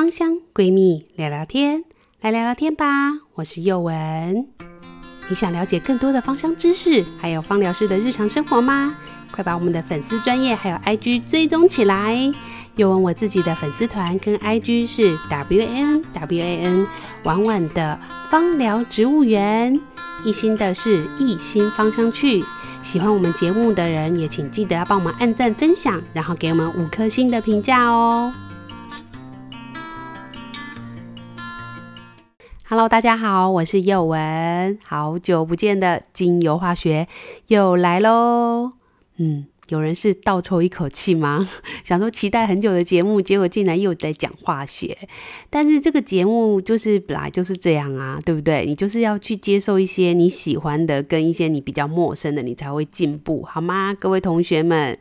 芳香闺蜜聊聊天，来聊聊天吧。我是宥文。你想了解更多的芳香知识，还有芳疗师的日常生活吗？快把我们的粉丝专业还有 IG 追踪起来。又文我自己的粉丝团跟 IG 是 W A N W A N，婉婉的芳疗植物园。一心的是一心芳香趣。喜欢我们节目的人，也请记得要帮我们按赞、分享，然后给我们五颗星的评价哦。Hello，大家好，我是宥雯，好久不见的精油化学又来喽。嗯。有人是倒抽一口气吗？想说期待很久的节目，结果竟然又在讲化学。但是这个节目就是本来就是这样啊，对不对？你就是要去接受一些你喜欢的，跟一些你比较陌生的，你才会进步，好吗？各位同学们，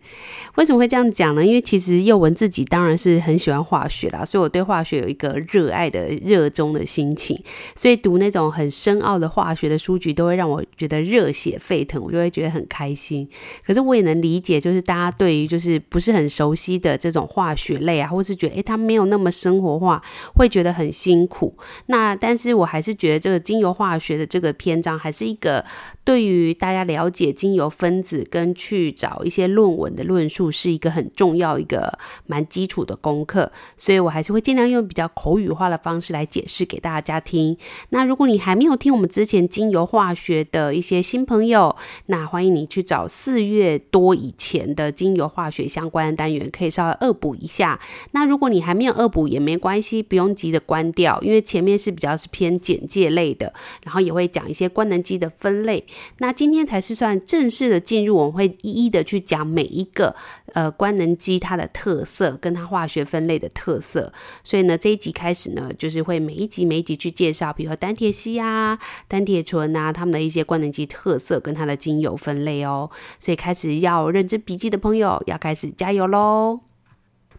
为什么会这样讲呢？因为其实宥雯自己当然是很喜欢化学啦，所以我对化学有一个热爱的、热衷的心情，所以读那种很深奥的化学的书籍，都会让我觉得热血沸腾，我就会觉得很开心。可是我也能理解。就是大家对于就是不是很熟悉的这种化学类啊，或是觉得诶，它没有那么生活化，会觉得很辛苦。那但是我还是觉得这个精油化学的这个篇章还是一个。对于大家了解精油分子跟去找一些论文的论述，是一个很重要一个蛮基础的功课，所以我还是会尽量用比较口语化的方式来解释给大家听。那如果你还没有听我们之前精油化学的一些新朋友，那欢迎你去找四月多以前前的精油化学相关的单元，可以稍微恶补一下。那如果你还没有恶补也没关系，不用急着关掉，因为前面是比较是偏简介类的，然后也会讲一些官能基的分类。那今天才是算正式的进入，我们会一一的去讲每一个呃官能基它的特色，跟它化学分类的特色。所以呢，这一集开始呢，就是会每一集每一集去介绍，比如说单萜烯啊、单萜醇啊，它们的一些官能基特色跟它的精油分类哦。所以开始要认这笔记的朋友，要开始加油喽！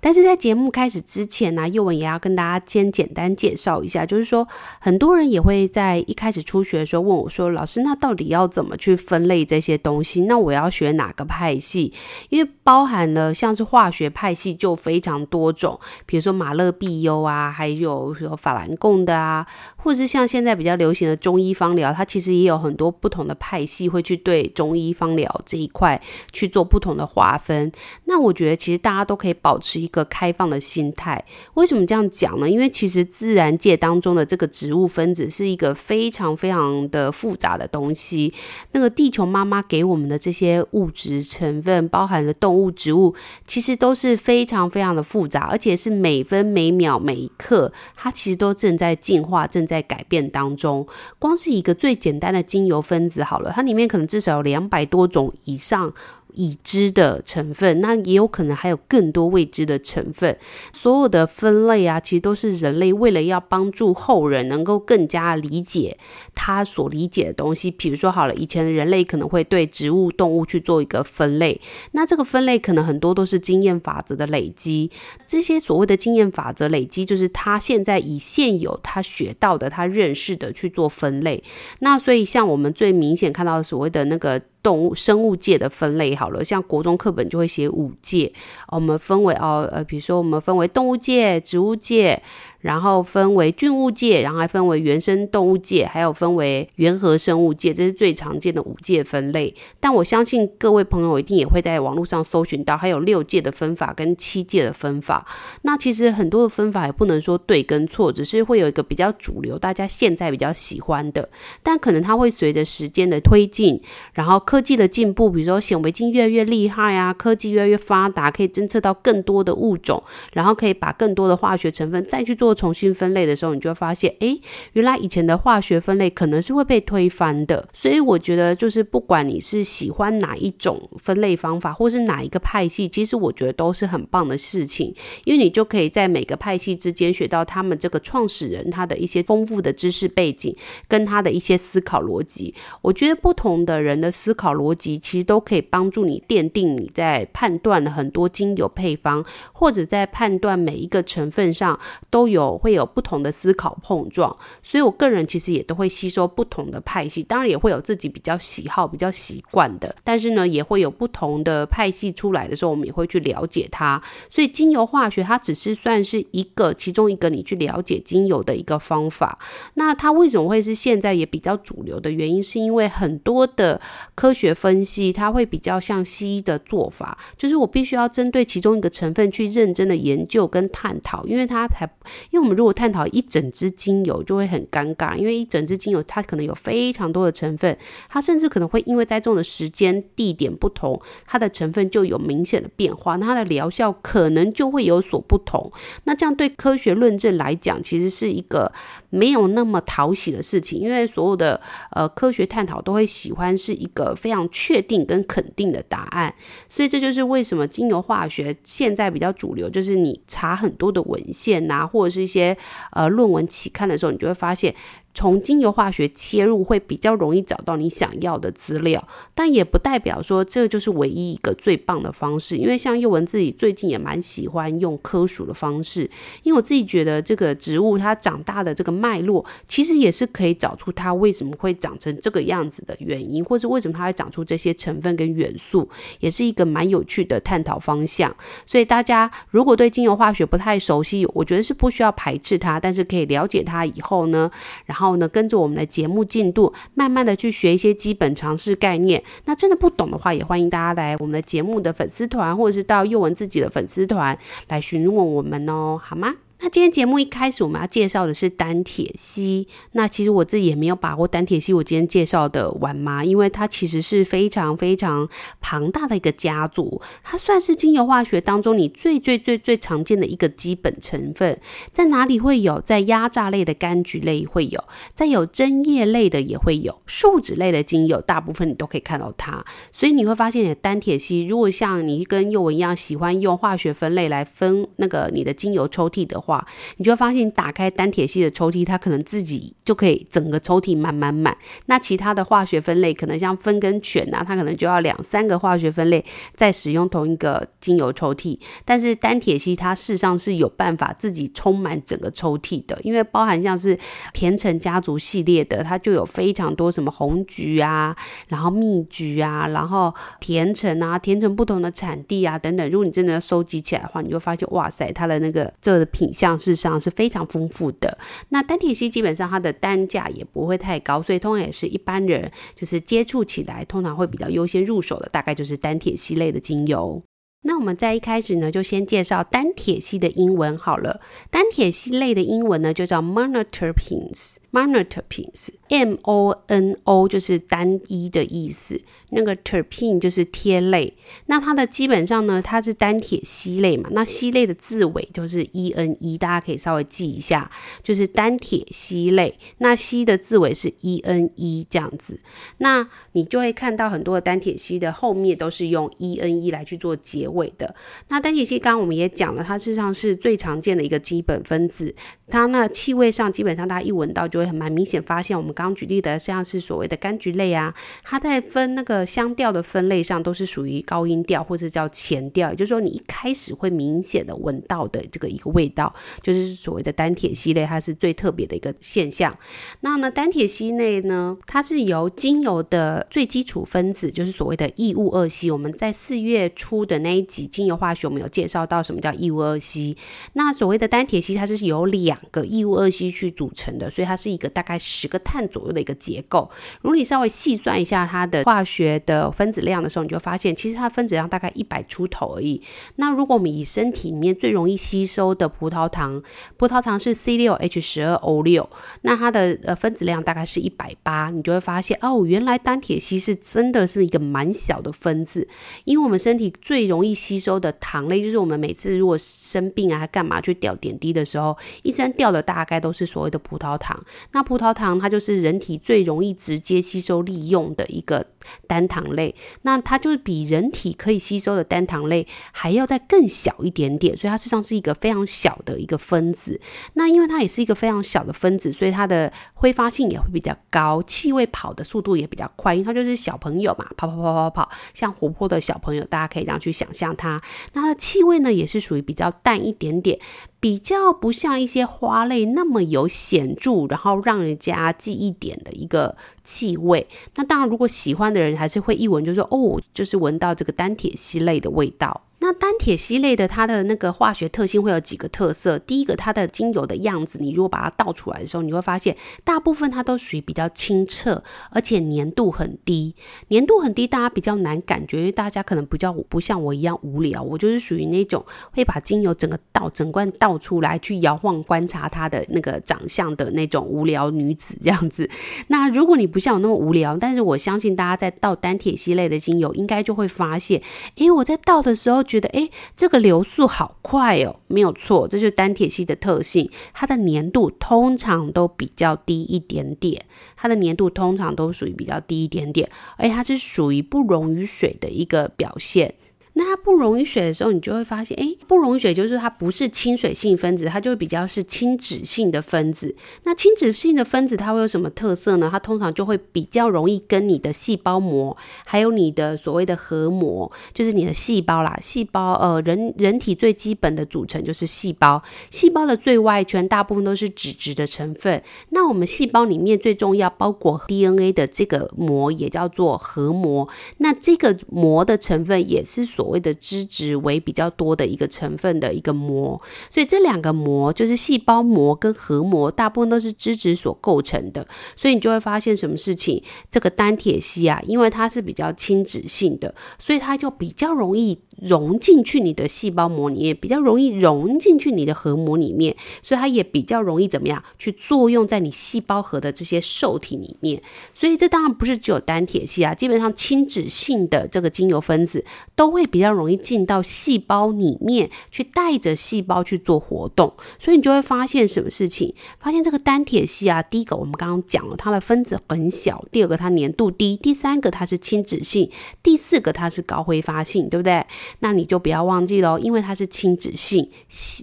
但是在节目开始之前呢，宥雯也要跟大家先简单介绍一下，就是说很多人也会在一开始初学的时候问我说：“老师，那到底要怎么去分类这些东西？那我要学哪个派系？因为包含了像是化学派系就非常多种，比如说马勒碧优啊，还有说法兰贡的啊，或者是像现在比较流行的中医方疗，它其实也有很多不同的派系会去对中医方疗这一块去做不同的划分。那我觉得其实大家都可以保持一。一个开放的心态，为什么这样讲呢？因为其实自然界当中的这个植物分子是一个非常非常的复杂的东西。那个地球妈妈给我们的这些物质成分，包含了动物、植物，其实都是非常非常的复杂，而且是每分每秒每一刻，它其实都正在进化、正在改变当中。光是一个最简单的精油分子好了，它里面可能至少有两百多种以上。已知的成分，那也有可能还有更多未知的成分。所有的分类啊，其实都是人类为了要帮助后人能够更加理解他所理解的东西。比如说，好了，以前的人类可能会对植物、动物去做一个分类，那这个分类可能很多都是经验法则的累积。这些所谓的经验法则累积，就是他现在以现有他学到的、他认识的去做分类。那所以，像我们最明显看到的所谓的那个。动物生物界的分类好了，像国中课本就会写五界，我们分为哦呃，比如说我们分为动物界、植物界。然后分为菌物界，然后还分为原生动物界，还有分为原核生物界，这是最常见的五界分类。但我相信各位朋友一定也会在网络上搜寻到，还有六界的分法跟七界的分法。那其实很多的分法也不能说对跟错，只是会有一个比较主流，大家现在比较喜欢的。但可能它会随着时间的推进，然后科技的进步，比如说显微镜越来越厉害啊，科技越来越发达，可以侦测到更多的物种，然后可以把更多的化学成分再去做。重新分类的时候，你就会发现，哎，原来以前的化学分类可能是会被推翻的。所以我觉得，就是不管你是喜欢哪一种分类方法，或是哪一个派系，其实我觉得都是很棒的事情，因为你就可以在每个派系之间学到他们这个创始人他的一些丰富的知识背景，跟他的一些思考逻辑。我觉得不同的人的思考逻辑，其实都可以帮助你奠定你在判断很多精油配方，或者在判断每一个成分上都有。有会有不同的思考碰撞，所以我个人其实也都会吸收不同的派系，当然也会有自己比较喜好、比较习惯的，但是呢，也会有不同的派系出来的时候，我们也会去了解它。所以精油化学它只是算是一个其中一个你去了解精油的一个方法。那它为什么会是现在也比较主流的原因，是因为很多的科学分析，它会比较像西医的做法，就是我必须要针对其中一个成分去认真的研究跟探讨，因为它才，因为我们如果探讨一整支精油就会很尴尬，因为一整支精油它可能有非常多的成分，它甚至可能会因为栽种的时间地点不同，它的成分就有明显的变化，那它的疗效可能就会有所不同。那这样对科学论证来讲，其实是一个没有那么讨喜的事情，因为所有的呃科学探讨都会喜欢是一个非常确定跟肯定的答案，所以这就是为什么精油化学现在比较主流，就是你查很多的文献呐、或者是一些呃论文期刊的时候，你就会发现。从精油化学切入会比较容易找到你想要的资料，但也不代表说这就是唯一一个最棒的方式。因为像宥雯自己最近也蛮喜欢用科属的方式，因为我自己觉得这个植物它长大的这个脉络，其实也是可以找出它为什么会长成这个样子的原因，或者为什么它会长出这些成分跟元素，也是一个蛮有趣的探讨方向。所以大家如果对精油化学不太熟悉，我觉得是不需要排斥它，但是可以了解它以后呢，然后。然后呢，跟着我们的节目进度，慢慢的去学一些基本常识概念。那真的不懂的话，也欢迎大家来我们的节目的粉丝团，或者是到佑文自己的粉丝团来询问我们哦，好吗？那今天节目一开始我们要介绍的是单铁烯。那其实我自己也没有把握单铁烯我今天介绍的完吗？因为它其实是非常非常庞大的一个家族，它算是精油化学当中你最最最最常见的一个基本成分。在哪里会有？在压榨类的柑橘类会有，在有针叶类的也会有，树脂类的精油大部分你都可以看到它。所以你会发现，你的单铁烯如果像你跟宥雯一样喜欢用化学分类来分那个你的精油抽屉的话，你就会发现，你打开单铁烯的抽屉，它可能自己就可以整个抽屉满满满。那其他的化学分类，可能像酚跟醛啊，它可能就要两三个化学分类再使用同一个精油抽屉。但是单铁烯它事实上是有办法自己充满整个抽屉的，因为包含像是甜橙家族系列的，它就有非常多什么红橘啊，然后蜜橘啊，然后甜橙啊，甜橙不同的产地啊等等。如果你真的要收集起来的话，你就发现哇塞，它的那个这个品。像事实上是非常丰富的。那单萜烯基本上它的单价也不会太高，所以通常也是一般人就是接触起来通常会比较优先入手的，大概就是单萜烯类的精油。那我们在一开始呢，就先介绍单萜烯的英文好了。单萜烯类的英文呢，就叫 monoterpenes。monoterpenes，M O N O 就是单一的意思，那个 terpene 就是萜类。那它的基本上呢，它是单萜烯类嘛，那烯类的字尾就是 E N E，大家可以稍微记一下，就是单萜烯类。那烯的字尾是 E N E 这样子，那你就会看到很多的单萜烯的后面都是用 E N E 来去做结尾的。那单萜烯刚刚我们也讲了，它事实上是最常见的一个基本分子，它那气味上基本上大家一闻到就会很蛮明显发现，我们刚刚举例的像是所谓的柑橘类啊，它在分那个香调的分类上都是属于高音调或者叫前调，也就是说你一开始会明显的闻到的这个一个味道，就是所谓的单萜烯类，它是最特别的一个现象。那呢，单萜烯类呢，它是由精油的最基础分子，就是所谓的异戊二烯。我们在四月初的那一集精油化学，我们有介绍到什么叫异戊二烯。那所谓的单萜烯，它是由两个异戊二烯去组成的，所以它是一个大概。大概十个碳左右的一个结构，如果你稍微细算一下它的化学的分子量的时候，你就发现其实它分子量大概一百出头而已。那如果我们以身体里面最容易吸收的葡萄糖，葡萄糖是 C 六 H 十二 O 六，那它的呃分子量大概是一百八，你就会发现哦，原来单铁烯是真的是一个蛮小的分子，因为我们身体最容易吸收的糖类，就是我们每次如果生病啊干嘛去吊点滴的时候，医生吊的大概都是所谓的葡萄糖，那葡萄糖它就是人体最容易直接吸收利用的一个单糖类，那它就是比人体可以吸收的单糖类还要再更小一点点，所以它实际上是一个非常小的一个分子。那因为它也是一个非常小的分子，所以它的挥发性也会比较高，气味跑的速度也比较快，因为它就是小朋友嘛，跑跑跑跑跑，像活泼的小朋友，大家可以这样去想象它。那它的气味呢，也是属于比较淡一点点。比较不像一些花类那么有显著，然后让人家记忆点的一个气味。那当然，如果喜欢的人还是会一闻就说哦，就是闻到这个单铁烯类的味道。那单萜烯类的它的那个化学特性会有几个特色。第一个，它的精油的样子，你如果把它倒出来的时候，你会发现大部分它都属于比较清澈，而且粘度很低。粘度很低，大家比较难感觉，因为大家可能比较不像我一样无聊。我就是属于那种会把精油整个倒整罐倒出来去摇晃观察它的那个长相的那种无聊女子这样子。那如果你不像我那么无聊，但是我相信大家在倒单萜烯类的精油，应该就会发现，诶，我在倒的时候。觉得诶，这个流速好快哦，没有错，这就是单铁系的特性。它的粘度通常都比较低一点点，它的粘度通常都属于比较低一点点，而且它是属于不溶于水的一个表现。那它不溶于水的时候，你就会发现，诶，不溶于水就是它不是亲水性分子，它就比较是亲脂性的分子。那亲脂性的分子它会有什么特色呢？它通常就会比较容易跟你的细胞膜，还有你的所谓的核膜，就是你的细胞啦。细胞，呃，人人体最基本的组成就是细胞，细胞的最外圈大部分都是脂质的成分。那我们细胞里面最重要包裹 DNA 的这个膜也叫做核膜。那这个膜的成分也是所所谓的脂质为比较多的一个成分的一个膜，所以这两个膜就是细胞膜跟核膜，大部分都是脂质所构成的。所以你就会发现什么事情，这个单铁烯啊，因为它是比较亲脂性的，所以它就比较容易。融进去你的细胞膜里面，比较容易融进去你的核膜里面，所以它也比较容易怎么样去作用在你细胞核的这些受体里面。所以这当然不是只有单萜烯啊，基本上亲脂性的这个精油分子都会比较容易进到细胞里面去，带着细胞去做活动。所以你就会发现什么事情？发现这个单萜烯啊，第一个我们刚刚讲了它的分子很小，第二个它粘度低，第三个它是亲脂性，第四个它是高挥发性，对不对？那你就不要忘记喽，因为它是亲脂性，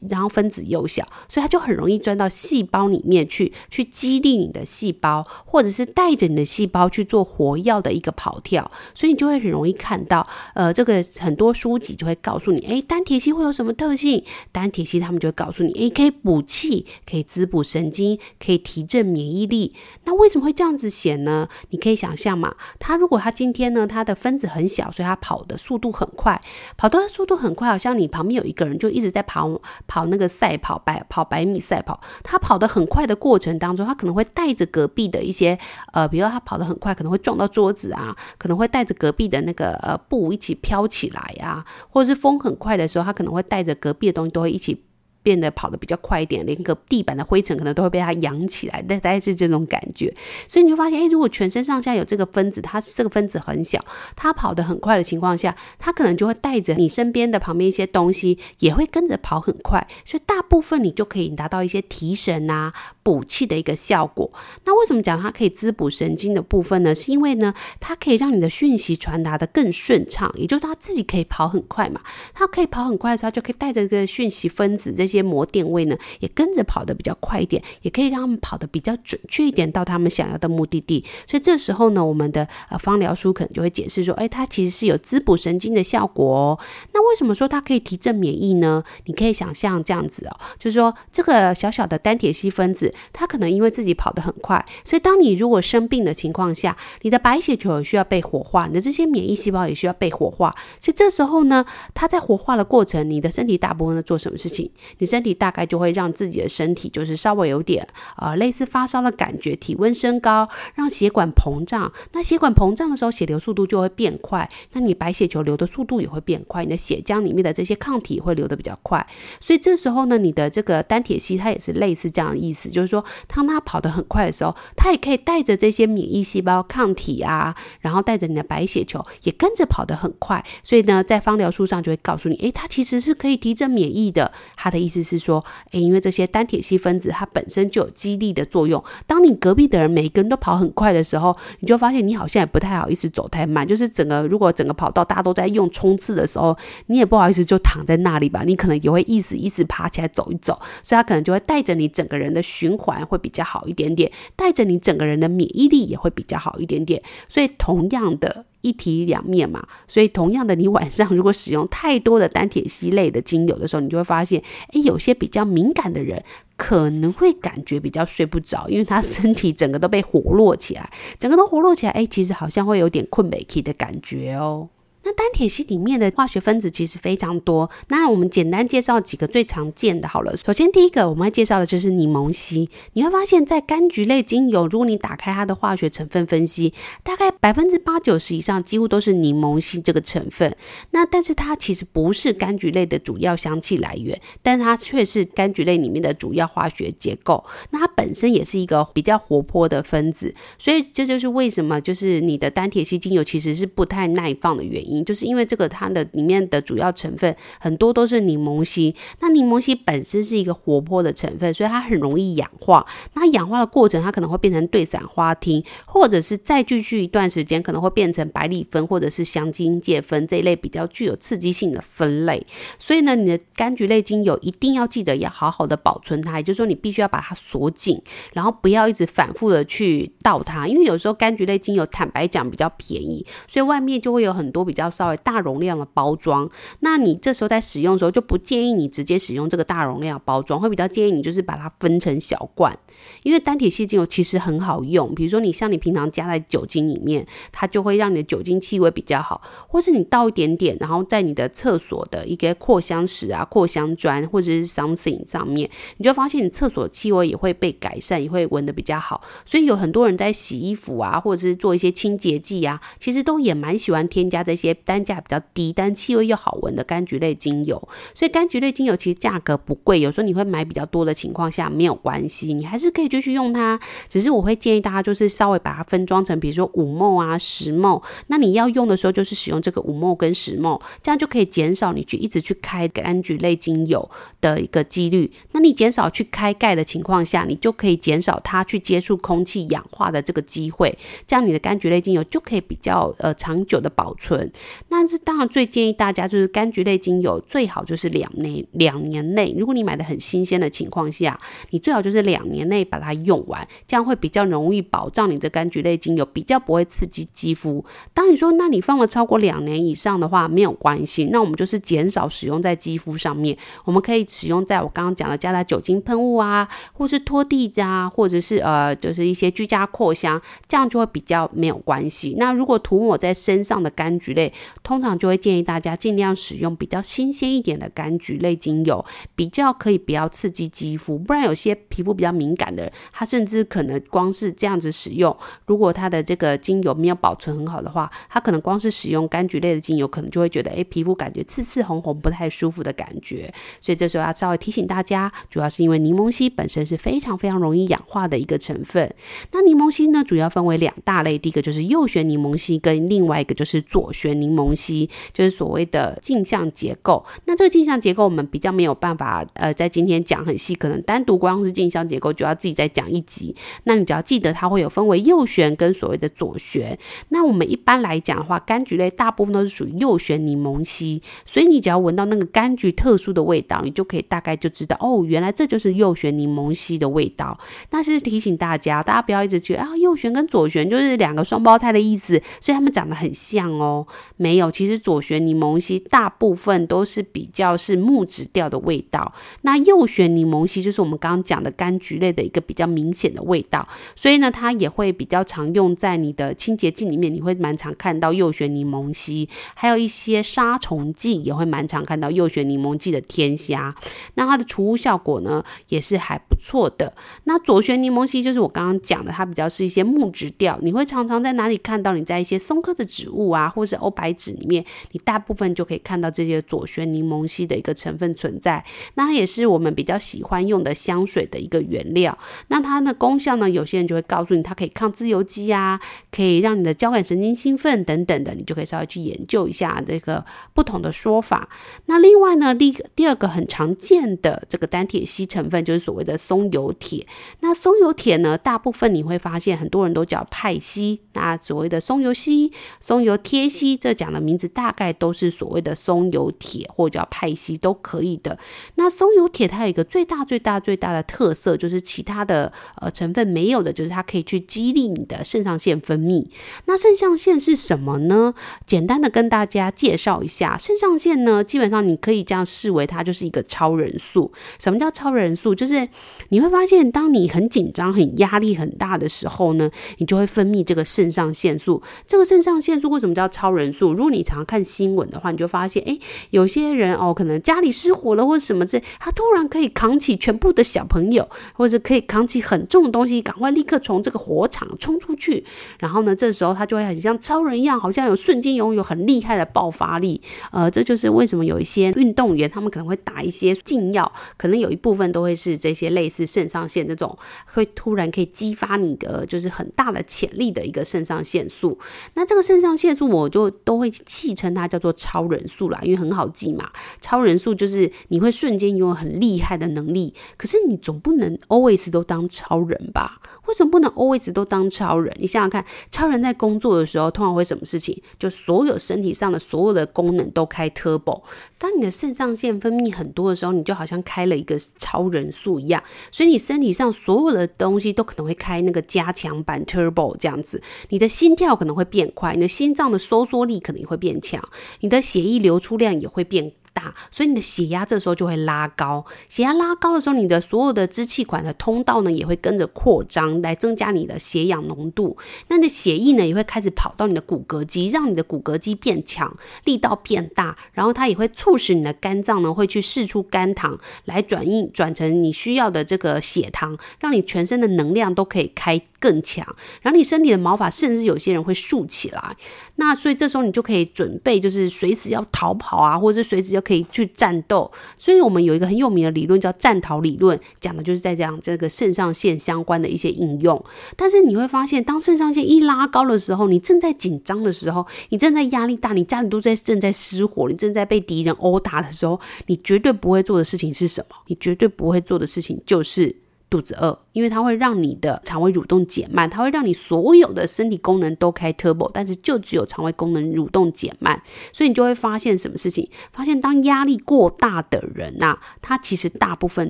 然后分子又小，所以它就很容易钻到细胞里面去，去激励你的细胞，或者是带着你的细胞去做活药的一个跑跳，所以你就会很容易看到，呃，这个很多书籍就会告诉你，诶，单萜烯会有什么特性？单萜烯他们就会告诉你，诶，可以补气，可以滋补神经，可以提振免疫力。那为什么会这样子写呢？你可以想象嘛，它如果它今天呢，它的分子很小，所以它跑的速度很快。跑的速度很快，好像你旁边有一个人就一直在跑跑那个赛跑，百跑百米赛跑。他跑得很快的过程当中，他可能会带着隔壁的一些呃，比如他跑得很快，可能会撞到桌子啊，可能会带着隔壁的那个呃布一起飘起来啊，或者是风很快的时候，他可能会带着隔壁的东西都会一起。变得跑得比较快一点，连个地板的灰尘可能都会被它扬起来，大概是这种感觉。所以你就发现，诶，如果全身上下有这个分子，它这个分子很小，它跑得很快的情况下，它可能就会带着你身边的旁边一些东西，也会跟着跑很快。所以大部分你就可以达到一些提神啊、补气的一个效果。那为什么讲它可以滋补神经的部分呢？是因为呢，它可以让你的讯息传达得更顺畅，也就是它自己可以跑很快嘛。它可以跑很快的时候，就可以带着这个讯息分子这些。些膜电位呢，也跟着跑得比较快一点，也可以让他们跑得比较准确一点，到他们想要的目的地。所以这时候呢，我们的呃方疗书可能就会解释说，哎，它其实是有滋补神经的效果哦。那为什么说它可以提振免疫呢？你可以想象这样子哦，就是说这个小小的单铁烯分子，它可能因为自己跑得很快，所以当你如果生病的情况下，你的白血球需要被活化，你的这些免疫细胞也需要被活化。所以这时候呢，它在活化的过程，你的身体大部分在做什么事情？你身体大概就会让自己的身体就是稍微有点呃类似发烧的感觉，体温升高，让血管膨胀。那血管膨胀的时候，血流速度就会变快，那你白血球流的速度也会变快，你的血浆里面的这些抗体会流得比较快。所以这时候呢，你的这个单萜烯它也是类似这样的意思，就是说当它跑得很快的时候，它也可以带着这些免疫细胞抗体啊，然后带着你的白血球也跟着跑得很快。所以呢，在方疗书上就会告诉你，诶，它其实是可以提振免疫的。它的意思。思是说，诶，因为这些单铁系分子它本身就有激励的作用。当你隔壁的人每一个人都跑很快的时候，你就发现你好像也不太好意思走太慢。就是整个如果整个跑道大家都在用冲刺的时候，你也不好意思就躺在那里吧，你可能也会意思意思爬起来走一走。所以它可能就会带着你整个人的循环会比较好一点点，带着你整个人的免疫力也会比较好一点点。所以同样的。一体两面嘛，所以同样的，你晚上如果使用太多的单萜烯类的精油的时候，你就会发现，诶，有些比较敏感的人可能会感觉比较睡不着，因为他身体整个都被活络起来，整个都活络起来，诶，其实好像会有点困美气的感觉哦。那单铁烯里面的化学分子其实非常多，那我们简单介绍几个最常见的好了。首先第一个我们要介绍的就是柠檬烯，你会发现在柑橘类精油，如果你打开它的化学成分分析，大概百分之八九十以上几乎都是柠檬烯这个成分。那但是它其实不是柑橘类的主要香气来源，但是它却是柑橘类里面的主要化学结构。那它本身也是一个比较活泼的分子，所以这就是为什么就是你的单铁烯精油其实是不太耐放的原因。就是因为这个，它的里面的主要成分很多都是柠檬烯。那柠檬烯本身是一个活泼的成分，所以它很容易氧化。那氧化的过程，它可能会变成对伞花烃，或者是再继续一段时间，可能会变成百里酚或者是香精芥酚这一类比较具有刺激性的酚类。所以呢，你的柑橘类精油一定要记得要好好的保存它，也就是说，你必须要把它锁紧，然后不要一直反复的去倒它，因为有时候柑橘类精油坦白讲比较便宜，所以外面就会有很多比较。稍微大容量的包装，那你这时候在使用的时候就不建议你直接使用这个大容量的包装，会比较建议你就是把它分成小罐，因为单体卸精油其实很好用，比如说你像你平常加在酒精里面，它就会让你的酒精气味比较好，或是你倒一点点，然后在你的厕所的一个扩香石啊、扩香砖或者是 something 上面，你就发现你厕所气味也会被改善，也会闻得比较好。所以有很多人在洗衣服啊，或者是做一些清洁剂啊，其实都也蛮喜欢添加这些。单价比较低，但气味又好闻的柑橘类精油，所以柑橘类精油其实价格不贵，有时候你会买比较多的情况下没有关系，你还是可以继续用它。只是我会建议大家就是稍微把它分装成，比如说五 ml 啊、十 ml，那你要用的时候就是使用这个五 ml 跟十 ml，这样就可以减少你去一直去开柑橘类精油的一个几率。那你减少去开盖的情况下，你就可以减少它去接触空气氧化的这个机会，这样你的柑橘类精油就可以比较呃长久的保存。那是当然最建议大家就是柑橘类精油最好就是两年两年内，如果你买的很新鲜的情况下，你最好就是两年内把它用完，这样会比较容易保障你的柑橘类精油比较不会刺激肌肤。当你说那你放了超过两年以上的话没有关系，那我们就是减少使用在肌肤上面，我们可以使用在我刚刚讲的加在酒精喷雾啊，或是拖地啊，或者是呃就是一些居家扩香，这样就会比较没有关系。那如果涂抹在身上的柑橘类，通常就会建议大家尽量使用比较新鲜一点的柑橘类精油，比较可以不要刺激肌肤。不然有些皮肤比较敏感的人，他甚至可能光是这样子使用，如果他的这个精油没有保存很好的话，他可能光是使用柑橘类的精油，可能就会觉得哎，皮肤感觉刺刺红红，不太舒服的感觉。所以这时候要稍微提醒大家，主要是因为柠檬烯本身是非常非常容易氧化的一个成分。那柠檬烯呢，主要分为两大类，第一个就是右旋柠檬烯，跟另外一个就是左旋柠檬烯。就是所谓的镜像结构，那这个镜像结构我们比较没有办法，呃，在今天讲很细，可能单独光是镜像结构就要自己再讲一集。那你只要记得它会有分为右旋跟所谓的左旋。那我们一般来讲的话，柑橘类大部分都是属于右旋柠檬烯，所以你只要闻到那个柑橘特殊的味道，你就可以大概就知道哦，原来这就是右旋柠檬烯的味道。那是提醒大家，大家不要一直觉得啊，右旋跟左旋就是两个双胞胎的意思，所以它们长得很像哦，没有，其实。左旋柠檬烯大部分都是比较是木质调的味道，那右旋柠檬烯就是我们刚刚讲的柑橘类的一个比较明显的味道，所以呢，它也会比较常用在你的清洁剂里面，你会蛮常看到右旋柠檬烯，还有一些杀虫剂也会蛮常看到右旋柠檬剂的添加，那它的除污效果呢也是还不错的。那左旋柠檬烯就是我刚刚讲的，它比较是一些木质调，你会常常在哪里看到？你在一些松科的植物啊，或是欧白纸里面，你大部分就可以看到这些左旋柠檬烯的一个成分存在。那它也是我们比较喜欢用的香水的一个原料。那它的功效呢，有些人就会告诉你，它可以抗自由基啊，可以让你的交感神经兴奋等等的，你就可以稍微去研究一下这个不同的说法。那另外呢，第第二个很常见的这个单萜烯成分就是所谓的松油铁。那松油铁呢，大部分你会发现很多人都叫派烯，那所谓的松油烯、松油贴烯，这讲的名字大概都是所谓的松油铁或者叫派西都可以的。那松油铁它有一个最大最大最大的特色，就是其他的呃成分没有的，就是它可以去激励你的肾上腺分泌。那肾上腺是什么呢？简单的跟大家介绍一下，肾上腺呢，基本上你可以这样视为它就是一个超人素。什么叫超人素？就是你会发现，当你很紧张、很压力很大的时候呢，你就会分泌这个肾上腺素。这个肾上腺素为什么叫超人？如果你常看新闻的话，你就发现，哎，有些人哦，可能家里失火了或者什么之，他突然可以扛起全部的小朋友，或者可以扛起很重的东西，赶快立刻从这个火场冲出去。然后呢，这时候他就会很像超人一样，好像有瞬间拥有很厉害的爆发力。呃，这就是为什么有一些运动员他们可能会打一些禁药，可能有一部分都会是这些类似肾上腺这种，会突然可以激发你的就是很大的潜力的一个肾上腺素。那这个肾上腺素我就都会戏称它叫做超人数啦，因为很好记嘛。超人数就是你会瞬间拥有很厉害的能力，可是你总不能 always 都当超人吧？为什么不能 always 都当超人？你想想看，超人在工作的时候通常会什么事情？就所有身体上的所有的功能都开 turbo。当你的肾上腺分泌很多的时候，你就好像开了一个超人素一样，所以你身体上所有的东西都可能会开那个加强版 turbo 这样子。你的心跳可能会变快，你的心脏的收缩力可能也会变强，你的血液流出量也会变大，所以你的血压这时候就会拉高。血压拉高的时候，你的所有的支气管的通道呢也会跟着扩张，来增加你的血氧浓度。那你的血液呢也会开始跑到你的骨骼肌，让你的骨骼肌变强，力道变大。然后它也会促使你的肝脏呢会去释出肝糖，来转运转成你需要的这个血糖，让你全身的能量都可以开更强。然后你身体的毛发甚至有些人会竖起来。那所以这时候你就可以准备，就是随时要逃跑啊，或者是随时要。可以去战斗，所以我们有一个很有名的理论叫战逃理论，讲的就是在讲这个肾上腺相关的一些应用。但是你会发现，当肾上腺一拉高的时候，你正在紧张的时候，你正在压力大，你家里都在正在失火，你正在被敌人殴打的时候，你绝对不会做的事情是什么？你绝对不会做的事情就是。肚子饿，因为它会让你的肠胃蠕动减慢，它会让你所有的身体功能都开 turbo，但是就只有肠胃功能蠕动减慢，所以你就会发现什么事情？发现当压力过大的人呐、啊，他其实大部分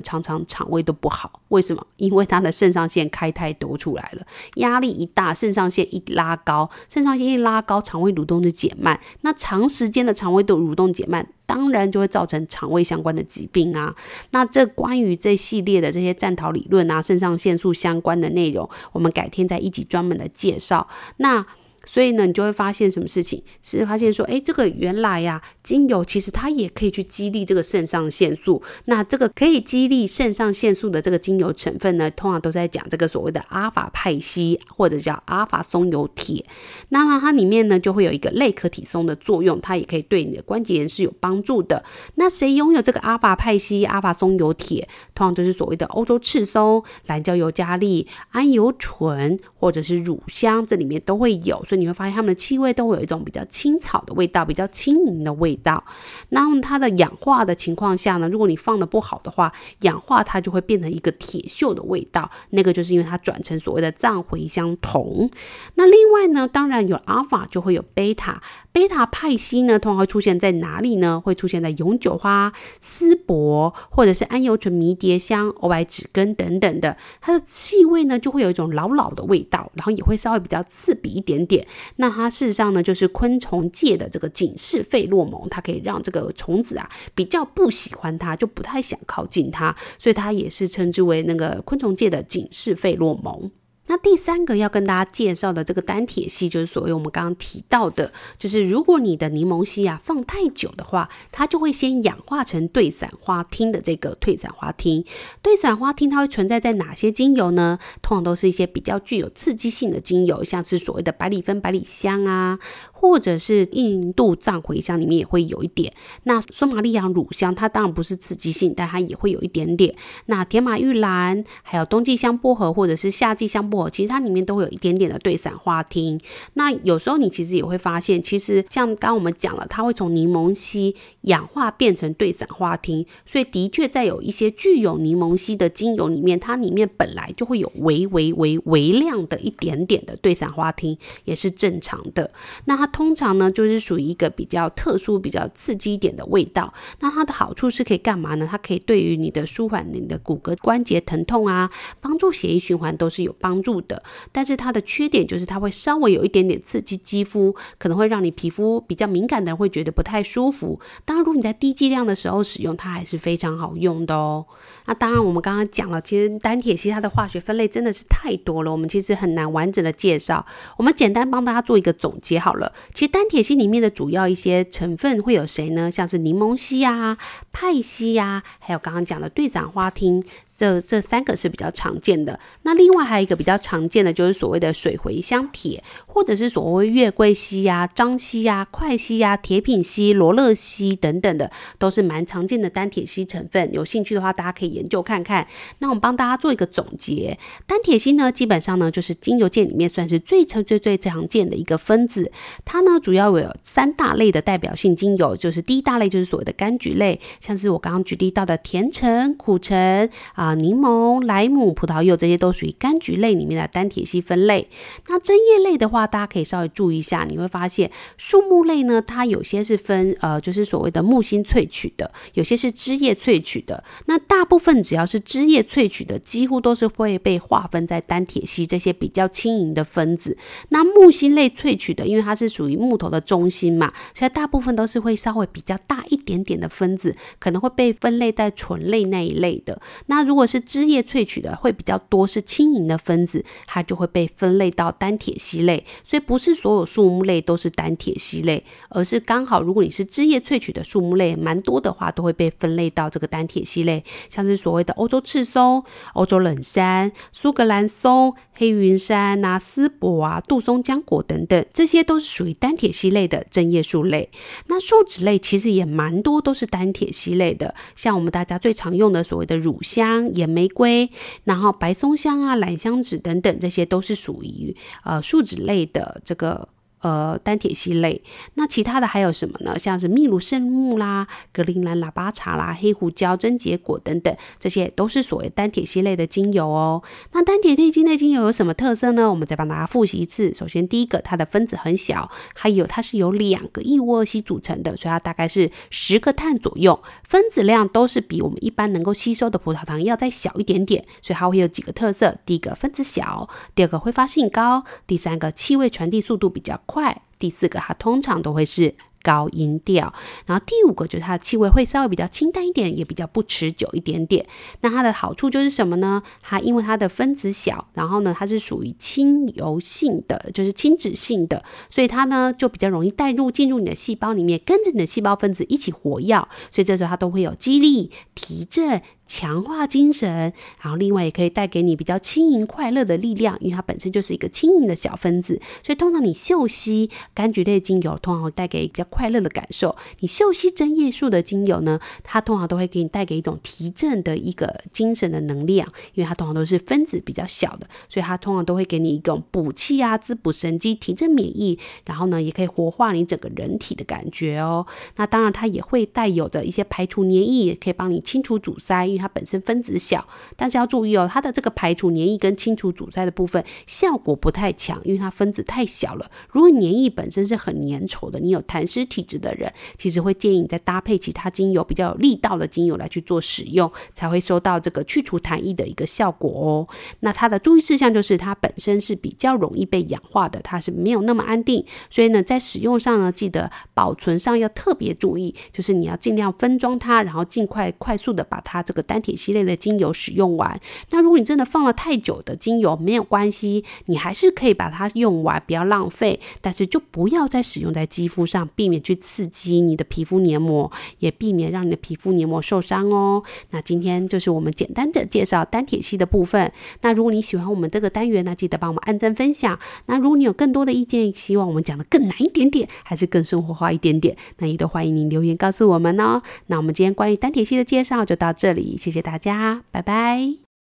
常常肠胃都不好。为什么？因为他的肾上腺开太多出来了，压力一大，肾上腺一拉高，肾上腺一拉高，肠胃蠕动就减慢，那长时间的肠胃的蠕动减慢。当然就会造成肠胃相关的疾病啊。那这关于这系列的这些战逃理论啊，肾上腺素相关的内容，我们改天再一起专门的介绍。那。所以呢，你就会发现什么事情？是发现说，哎，这个原来呀、啊，精油其实它也可以去激励这个肾上腺素。那这个可以激励肾上腺素的这个精油成分呢，通常都在讲这个所谓的阿法派烯或者叫阿法松油铁。那它里面呢，就会有一个类可体松的作用，它也可以对你的关节炎是有帮助的。那谁拥有这个阿法派烯、阿法松油铁？通常就是所谓的欧洲赤松、蓝椒尤加利、桉油醇或者是乳香，这里面都会有。所以你会发现它们的气味都会有一种比较青草的味道，比较轻盈的味道。那么它的氧化的情况下呢，如果你放的不好的话，氧化它就会变成一个铁锈的味道。那个就是因为它转成所谓的藏茴香酮。那另外呢，当然有阿尔法就会有贝塔。贝塔派烯呢，通常会出现在哪里呢？会出现在永久花、丝柏，或者是桉油醇、迷迭香、欧白芷根等等的。它的气味呢，就会有一种老老的味道，然后也会稍微比较刺鼻一点点。那它事实上呢，就是昆虫界的这个警示费洛蒙，它可以让这个虫子啊比较不喜欢它，就不太想靠近它，所以它也是称之为那个昆虫界的警示费洛蒙。那第三个要跟大家介绍的这个单铁系，就是所谓我们刚刚提到的，就是如果你的柠檬烯啊放太久的话，它就会先氧化成对散花烃的这个对散花烃。对散花烃它会存在在哪些精油呢？通常都是一些比较具有刺激性的精油，像是所谓的百里芬、百里香啊，或者是印度藏茴香里面也会有一点。那索马利亚乳香它当然不是刺激性，但它也会有一点点。那铁马玉兰，还有冬季香薄荷或者是夏季香薄荷，其实它里面都会有一点点的对伞花烃。那有时候你其实也会发现，其实像刚刚我们讲了，它会从柠檬烯氧化变成对伞花烃，所以的确在有一些具有柠檬烯的精油里面，它里面本来就会有微微微微量的一点点的对伞花烃，也是正常的。那它通常呢，就是属于一个比较特殊、比较刺激一点的味道。那它的好处是可以干嘛呢？它可以对于你的舒缓你的骨骼关节疼痛啊，帮助血液循环都是有帮助的。但是它的缺点就是它会稍微有一点点刺激肌肤，可能会让你皮肤比较敏感的人会觉得不太舒服。当然，如果你在低剂量的时候使用，它还是非常好用的哦。那当然，我们刚刚讲了，其实单萜烯它的化学分类真的是太多了，我们其实很难完整的介绍。我们简单帮大家做一个总结好了。其实单铁锌里面的主要一些成分会有谁呢？像是柠檬烯啊、派烯啊，还有刚刚讲的对伞花烃。这这三个是比较常见的，那另外还有一个比较常见的就是所谓的水茴香铁，或者是所谓月桂烯呀、樟烯呀、快烯呀、铁品烯、罗勒烯等等的，都是蛮常见的单萜烯成分。有兴趣的话，大家可以研究看看。那我们帮大家做一个总结，单萜烯呢，基本上呢就是精油界里面算是最常、最最常见的一个分子。它呢主要有三大类的代表性精油，就是第一大类就是所谓的柑橘类，像是我刚刚举例到的甜橙、苦橙啊。啊，柠檬、莱姆、葡萄柚这些都属于柑橘类里面的单萜烯分类。那针叶类的话，大家可以稍微注意一下，你会发现树木类呢，它有些是分呃，就是所谓的木心萃取的，有些是枝叶萃取的。那大部分只要是枝叶萃取的，几乎都是会被划分在单萜烯这些比较轻盈的分子。那木心类萃取的，因为它是属于木头的中心嘛，所以大部分都是会稍微比较大一点点的分子，可能会被分类在醇类那一类的。那如如果是枝叶萃取的会比较多，是轻盈的分子，它就会被分类到单萜烯类。所以不是所有树木类都是单萜烯类，而是刚好如果你是枝叶萃取的树木类蛮多的话，都会被分类到这个单萜烯类。像是所谓的欧洲赤松、欧洲冷杉、苏格兰松、黑云杉啊、丝柏啊、杜松浆果等等，这些都是属于单萜烯类的针叶树类。那树脂类其实也蛮多，都是单萜烯类的，像我们大家最常用的所谓的乳香。野玫瑰，然后白松香啊、兰香子等等，这些都是属于呃树脂类的这个。呃，单萜烯类，那其他的还有什么呢？像是秘鲁圣木啦、格陵兰喇叭茶啦、黑胡椒、针结果等等，这些都是所谓单萜烯类的精油哦。那单萜烯类精油有什么特色呢？我们再帮大家复习一次。首先，第一个，它的分子很小，还有它是由两个异戊二烯组成的，所以它大概是十个碳左右，分子量都是比我们一般能够吸收的葡萄糖要再小一点点，所以它会有几个特色：第一个，分子小；第二个，挥发性高；第三个，气味传递速度比较快，第四个，它通常都会是高音调，然后第五个就是它的气味会稍微比较清淡一点，也比较不持久一点点。那它的好处就是什么呢？它因为它的分子小，然后呢，它是属于亲油性的，就是亲脂性的，所以它呢就比较容易带入进入你的细胞里面，跟着你的细胞分子一起活跃，所以这时候它都会有激励、提振。强化精神，然后另外也可以带给你比较轻盈快乐的力量，因为它本身就是一个轻盈的小分子，所以通常你嗅吸柑橘类精油，通常会带给比较快乐的感受。你嗅吸针叶树的精油呢，它通常都会给你带给一种提振的一个精神的能量，因为它通常都是分子比较小的，所以它通常都会给你一种补气啊、滋补神经、提振免疫，然后呢，也可以活化你整个人体的感觉哦。那当然，它也会带有的一些排除黏液，也可以帮你清除阻塞。它本身分子小，但是要注意哦，它的这个排除黏液跟清除阻塞的部分效果不太强，因为它分子太小了。如果黏液本身是很粘稠的，你有痰湿体质的人，其实会建议你再搭配其他精油比较有力道的精油来去做使用，才会收到这个去除痰液的一个效果哦。那它的注意事项就是它本身是比较容易被氧化的，它是没有那么安定，所以呢，在使用上呢，记得保存上要特别注意，就是你要尽量分装它，然后尽快快速的把它这个。单萜烯类的精油使用完。那如果你真的放了太久的精油，没有关系，你还是可以把它用完，不要浪费。但是就不要再使用在肌肤上，避免去刺激你的皮肤黏膜，也避免让你的皮肤黏膜受伤哦。那今天就是我们简单的介绍单萜烯的部分。那如果你喜欢我们这个单元呢，记得帮我们按赞分享。那如果你有更多的意见，希望我们讲的更难一点点，还是更生活化一点点，那也都欢迎您留言告诉我们哦。那我们今天关于单萜烯的介绍就到这里，谢谢大家，拜拜。